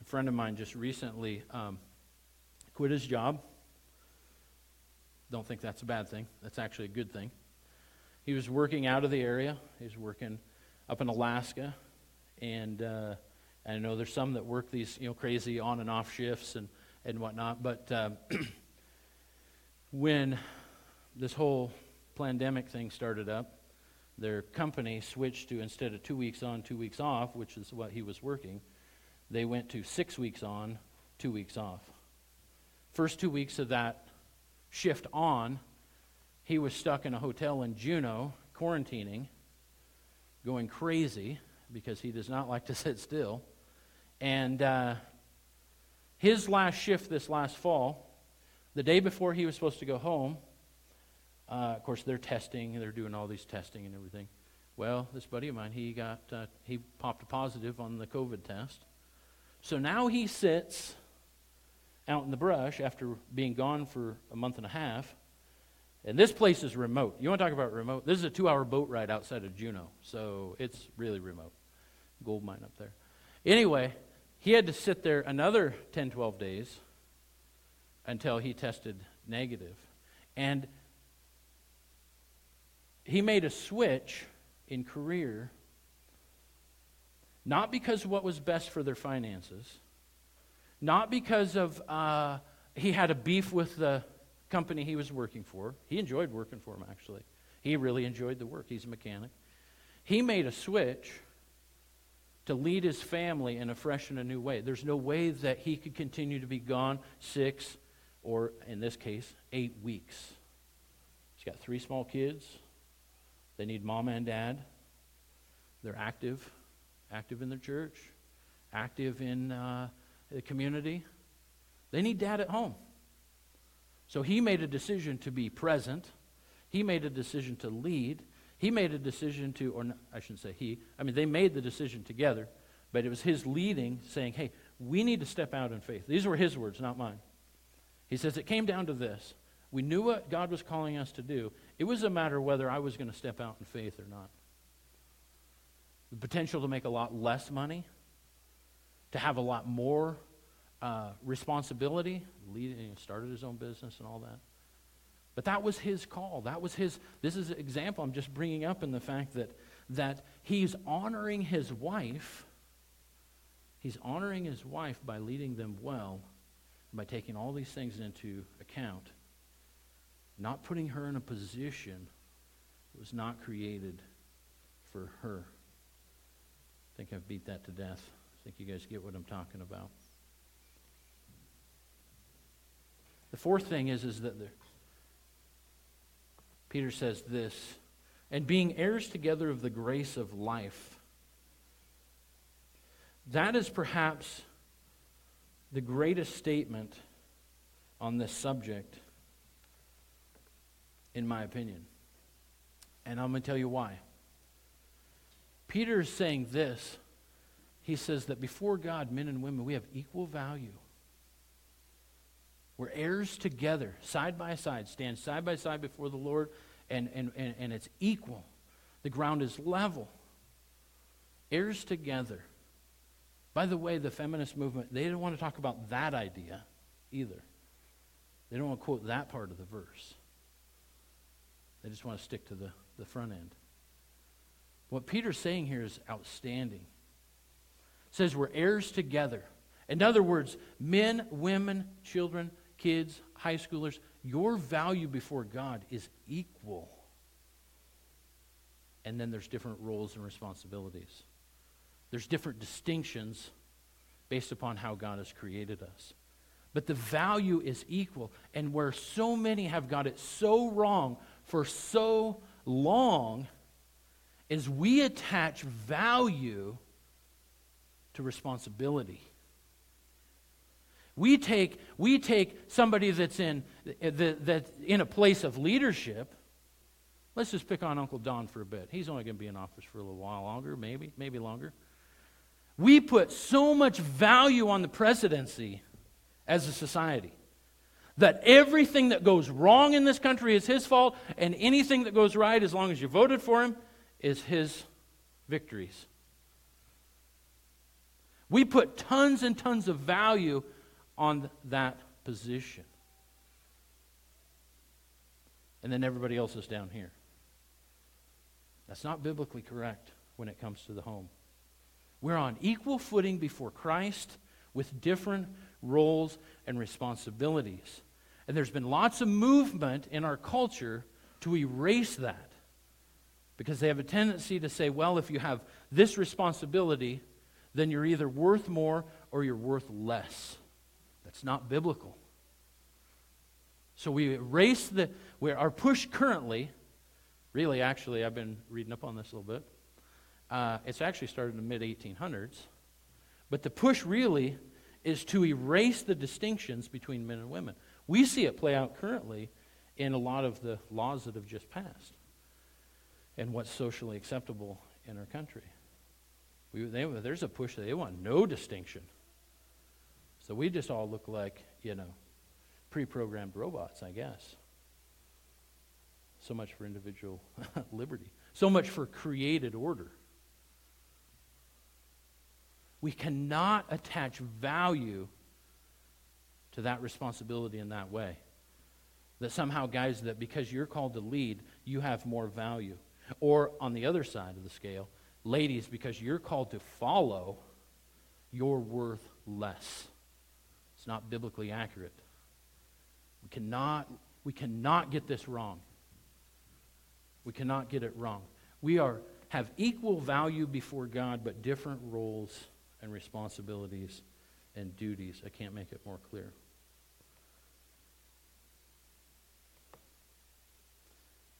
A friend of mine just recently um, quit his job. Don't think that's a bad thing. That's actually a good thing. He was working out of the area. He was working up in Alaska, and uh, I know there's some that work these you know crazy on and off shifts, and and whatnot. But uh, [clears throat] when this whole pandemic thing started up, their company switched to instead of two weeks on, two weeks off, which is what he was working, they went to six weeks on, two weeks off. First two weeks of that shift on, he was stuck in a hotel in Juneau, quarantining, going crazy because he does not like to [laughs] sit still. And uh, his last shift this last fall, the day before he was supposed to go home, uh, of course, they're testing, they're doing all these testing and everything. Well, this buddy of mine, he got, uh, he popped a positive on the COVID test. So now he sits out in the brush after being gone for a month and a half. And this place is remote. You want to talk about remote? This is a two hour boat ride outside of Juneau. So it's really remote. Gold mine up there. Anyway, he had to sit there another 10, 12 days until he tested negative. And he made a switch in career, not because what was best for their finances, not because of uh, he had a beef with the company he was working for. He enjoyed working for them, actually. He really enjoyed the work. He's a mechanic. He made a switch to lead his family in a fresh and a new way. There's no way that he could continue to be gone six, or in this case, eight weeks. He's got three small kids. They need mom and dad. They're active, active in the church, active in uh, the community. They need dad at home. So he made a decision to be present. He made a decision to lead. He made a decision to, or not, I shouldn't say he, I mean, they made the decision together, but it was his leading saying, hey, we need to step out in faith. These were his words, not mine. He says, it came down to this. We knew what God was calling us to do. It was a matter of whether I was going to step out in faith or not. the potential to make a lot less money, to have a lot more uh, responsibility. leading, started his own business and all that. But that was his call. That was his. This is an example I'm just bringing up in the fact that that he's honoring his wife. He's honoring his wife by leading them well, by taking all these things into account, not putting her in a position that was not created for her. I think I've beat that to death. I think you guys get what I'm talking about. The fourth thing is, is that the, Peter says this, and being heirs together of the grace of life. That is perhaps the greatest statement on this subject, in my opinion. And I'm going to tell you why. Peter is saying this. He says that before God, men and women, we have equal value. We're heirs together, side by side, stand side by side before the Lord, and, and, and, and it's equal. The ground is level. Heirs together. By the way, the feminist movement, they don't want to talk about that idea either. They don't want to quote that part of the verse. They just want to stick to the, the front end. What Peter's saying here is outstanding. It says we're heirs together. In other words, men, women, children, kids, high schoolers, your value before God is equal. And then there's different roles and responsibilities. There's different distinctions based upon how God has created us. But the value is equal. And where so many have got it so wrong for so long is we attach value to responsibility. We take, we take somebody that's in, that, in a place of leadership. Let's just pick on Uncle Don for a bit. He's only going to be in office for a little while longer, maybe, maybe longer. We put so much value on the presidency as a society that everything that goes wrong in this country is his fault, and anything that goes right, as long as you voted for him, is his victories. We put tons and tons of value on that position. And then everybody else is down here. That's not biblically correct when it comes to the home. We're on equal footing before Christ with different roles and responsibilities. And there's been lots of movement in our culture to erase that because they have a tendency to say, well, if you have this responsibility, then you're either worth more or you're worth less. That's not biblical. So we erase the, where our push currently, really, actually, I've been reading up on this a little bit. Uh, it's actually started in the mid 1800s. But the push really is to erase the distinctions between men and women. We see it play out currently in a lot of the laws that have just passed and what's socially acceptable in our country. We, they, there's a push that they want no distinction. So we just all look like, you know, pre programmed robots, I guess. So much for individual [laughs] liberty, so much for created order. We cannot attach value to that responsibility in that way. That somehow, guys, that because you're called to lead, you have more value. Or on the other side of the scale, ladies, because you're called to follow, you're worth less. Not biblically accurate. We cannot, we cannot get this wrong. We cannot get it wrong. We are, have equal value before God, but different roles and responsibilities and duties. I can't make it more clear.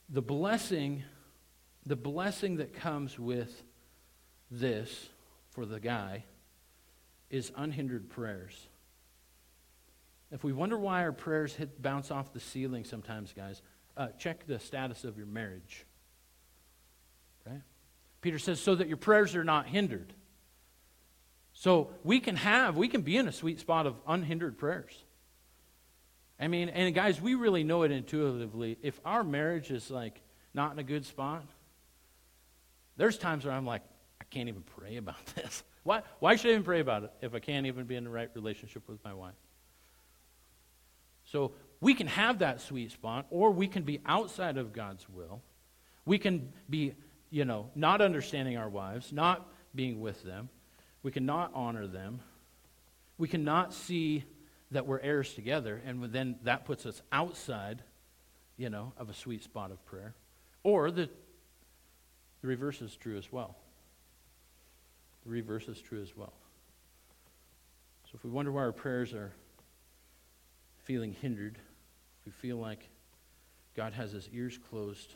The blessing, the blessing that comes with this for the guy is unhindered prayers. If we wonder why our prayers hit, bounce off the ceiling sometimes, guys, uh, check the status of your marriage. Okay? Peter says, so that your prayers are not hindered. So we can have, we can be in a sweet spot of unhindered prayers. I mean, and guys, we really know it intuitively. If our marriage is like not in a good spot, there's times where I'm like, I can't even pray about [laughs] this. Why, why should I even pray about it if I can't even be in the right relationship with my wife? So we can have that sweet spot, or we can be outside of God's will. We can be, you know, not understanding our wives, not being with them. We cannot honor them. We cannot see that we're heirs together, and then that puts us outside, you know, of a sweet spot of prayer. Or the, the reverse is true as well. The reverse is true as well. So if we wonder why our prayers are feeling hindered, we feel like God has his ears closed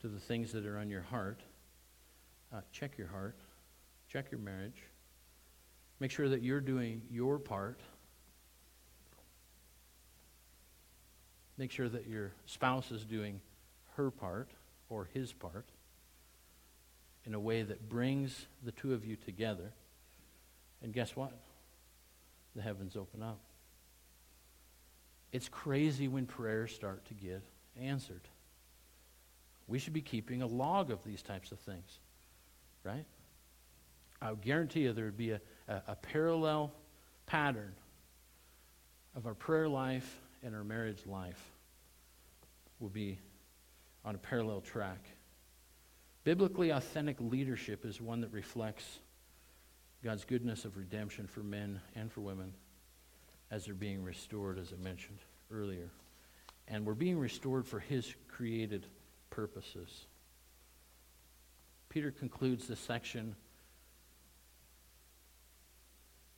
to the things that are on your heart, uh, check your heart, check your marriage, make sure that you're doing your part. Make sure that your spouse is doing her part or his part in a way that brings the two of you together. And guess what? The heavens open up. It's crazy when prayers start to get answered. We should be keeping a log of these types of things, right? I guarantee you there would be a, a, a parallel pattern of our prayer life and our marriage life will be on a parallel track. Biblically authentic leadership is one that reflects God's goodness of redemption for men and for women as they're being restored, as I mentioned earlier. And we're being restored for His created purposes. Peter concludes this section.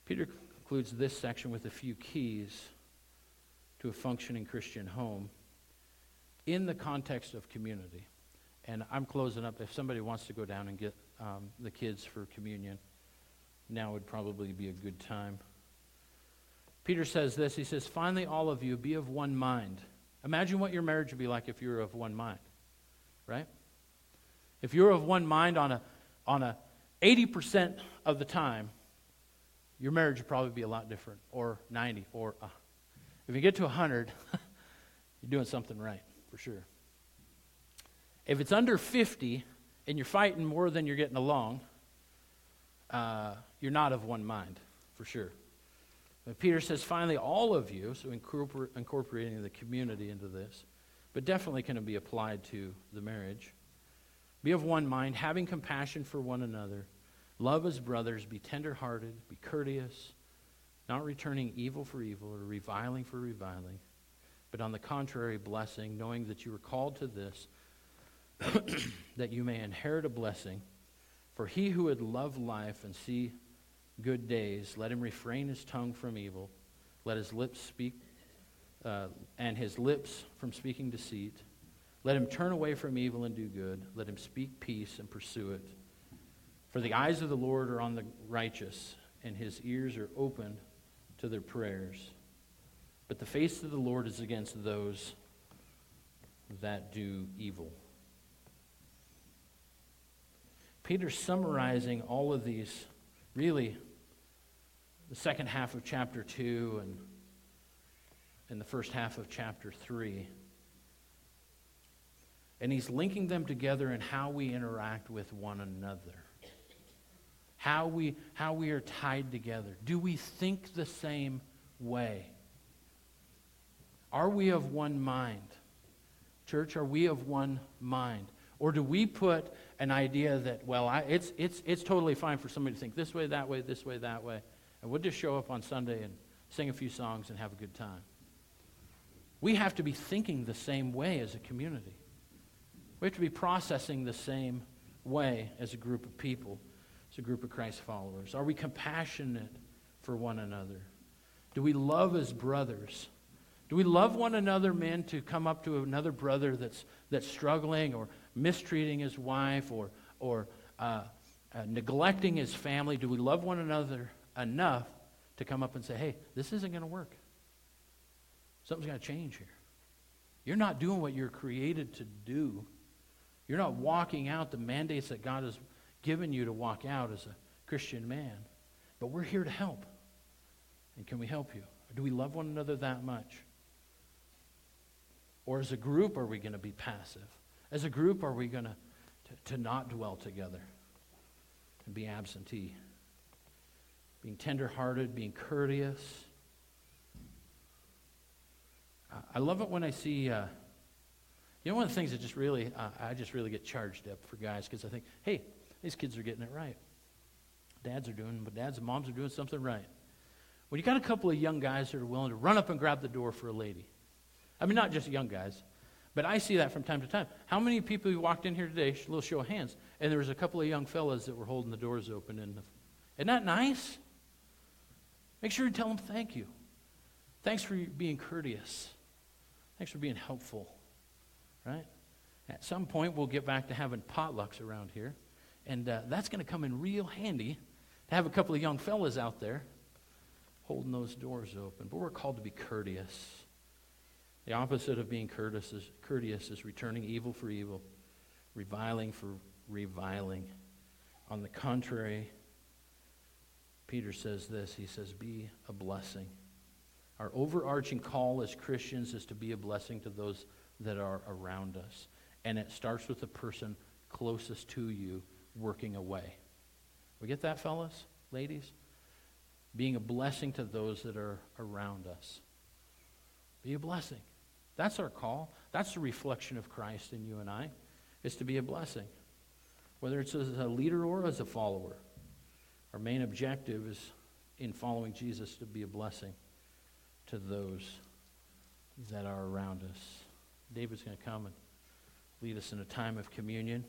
Peter concludes this section with a few keys to a functioning Christian home in the context of community. And I'm closing up. If somebody wants to go down and get um, the kids for communion, now would probably be a good time. Peter says this He says, Finally, all of you, be of one mind. Imagine what your marriage would be like if you were of one mind, right? If you're of one mind on a, on a 80% of the time, your marriage would probably be a lot different, or 90, or uh, if you get to 100, [laughs] you're doing something right, for sure. If it's under 50 and you're fighting more than you're getting along, uh, you're not of one mind, for sure. But Peter says, finally, all of you, so incorpor- incorporating the community into this, but definitely can it be applied to the marriage. Be of one mind, having compassion for one another. Love as brothers, be tenderhearted, be courteous, not returning evil for evil or reviling for reviling, but on the contrary, blessing, knowing that you are called to this [clears throat] that you may inherit a blessing. For he who would love life and see good days, let him refrain his tongue from evil, let his lips speak, uh, and his lips from speaking deceit. Let him turn away from evil and do good. Let him speak peace and pursue it. For the eyes of the Lord are on the righteous, and his ears are open to their prayers. But the face of the Lord is against those that do evil. Peter's summarizing all of these, really, the second half of chapter 2 and, and the first half of chapter 3. And he's linking them together in how we interact with one another. How we, how we are tied together. Do we think the same way? Are we of one mind? Church, are we of one mind? Or do we put an idea that, well, I, it's, it's, it's totally fine for somebody to think this way, that way, this way, that way, and we'll just show up on Sunday and sing a few songs and have a good time? We have to be thinking the same way as a community. We have to be processing the same way as a group of people, as a group of Christ followers. Are we compassionate for one another? Do we love as brothers? Do we love one another, men, to come up to another brother that's, that's struggling or mistreating his wife or, or uh, uh, neglecting his family? Do we love one another enough to come up and say, hey, this isn't going to work? Something's got to change here. You're not doing what you're created to do. You're not walking out the mandates that God has given you to walk out as a Christian man. But we're here to help. And can we help you? Or do we love one another that much? Or as a group, are we going to be passive? As a group, are we going to to not dwell together? and be absentee. Being tenderhearted, being courteous. I love it when I see, uh, you know, one of the things that just really, uh, I just really get charged up for guys because I think, hey, these kids are getting it right. Dads are doing, but dads and moms are doing something right. When you got a couple of young guys that are willing to run up and grab the door for a lady, I mean, not just young guys, but I see that from time to time. How many people who walked in here today, a little show of hands, and there was a couple of young fellas that were holding the doors open. And isn't that nice? Make sure you tell them thank you. Thanks for being courteous. Thanks for being helpful. Right? At some point, we'll get back to having potlucks around here. And uh, that's going to come in real handy to have a couple of young fellas out there holding those doors open. But we're called to be courteous. The opposite of being courteous is, courteous is returning evil for evil, reviling for reviling. On the contrary, Peter says this he says, Be a blessing. Our overarching call as Christians is to be a blessing to those that are around us. And it starts with the person closest to you working away. We get that, fellas, ladies? Being a blessing to those that are around us. Be a blessing. That's our call. That's the reflection of Christ in you and I, is to be a blessing. Whether it's as a leader or as a follower. Our main objective is in following Jesus to be a blessing to those that are around us. David's going to come and lead us in a time of communion.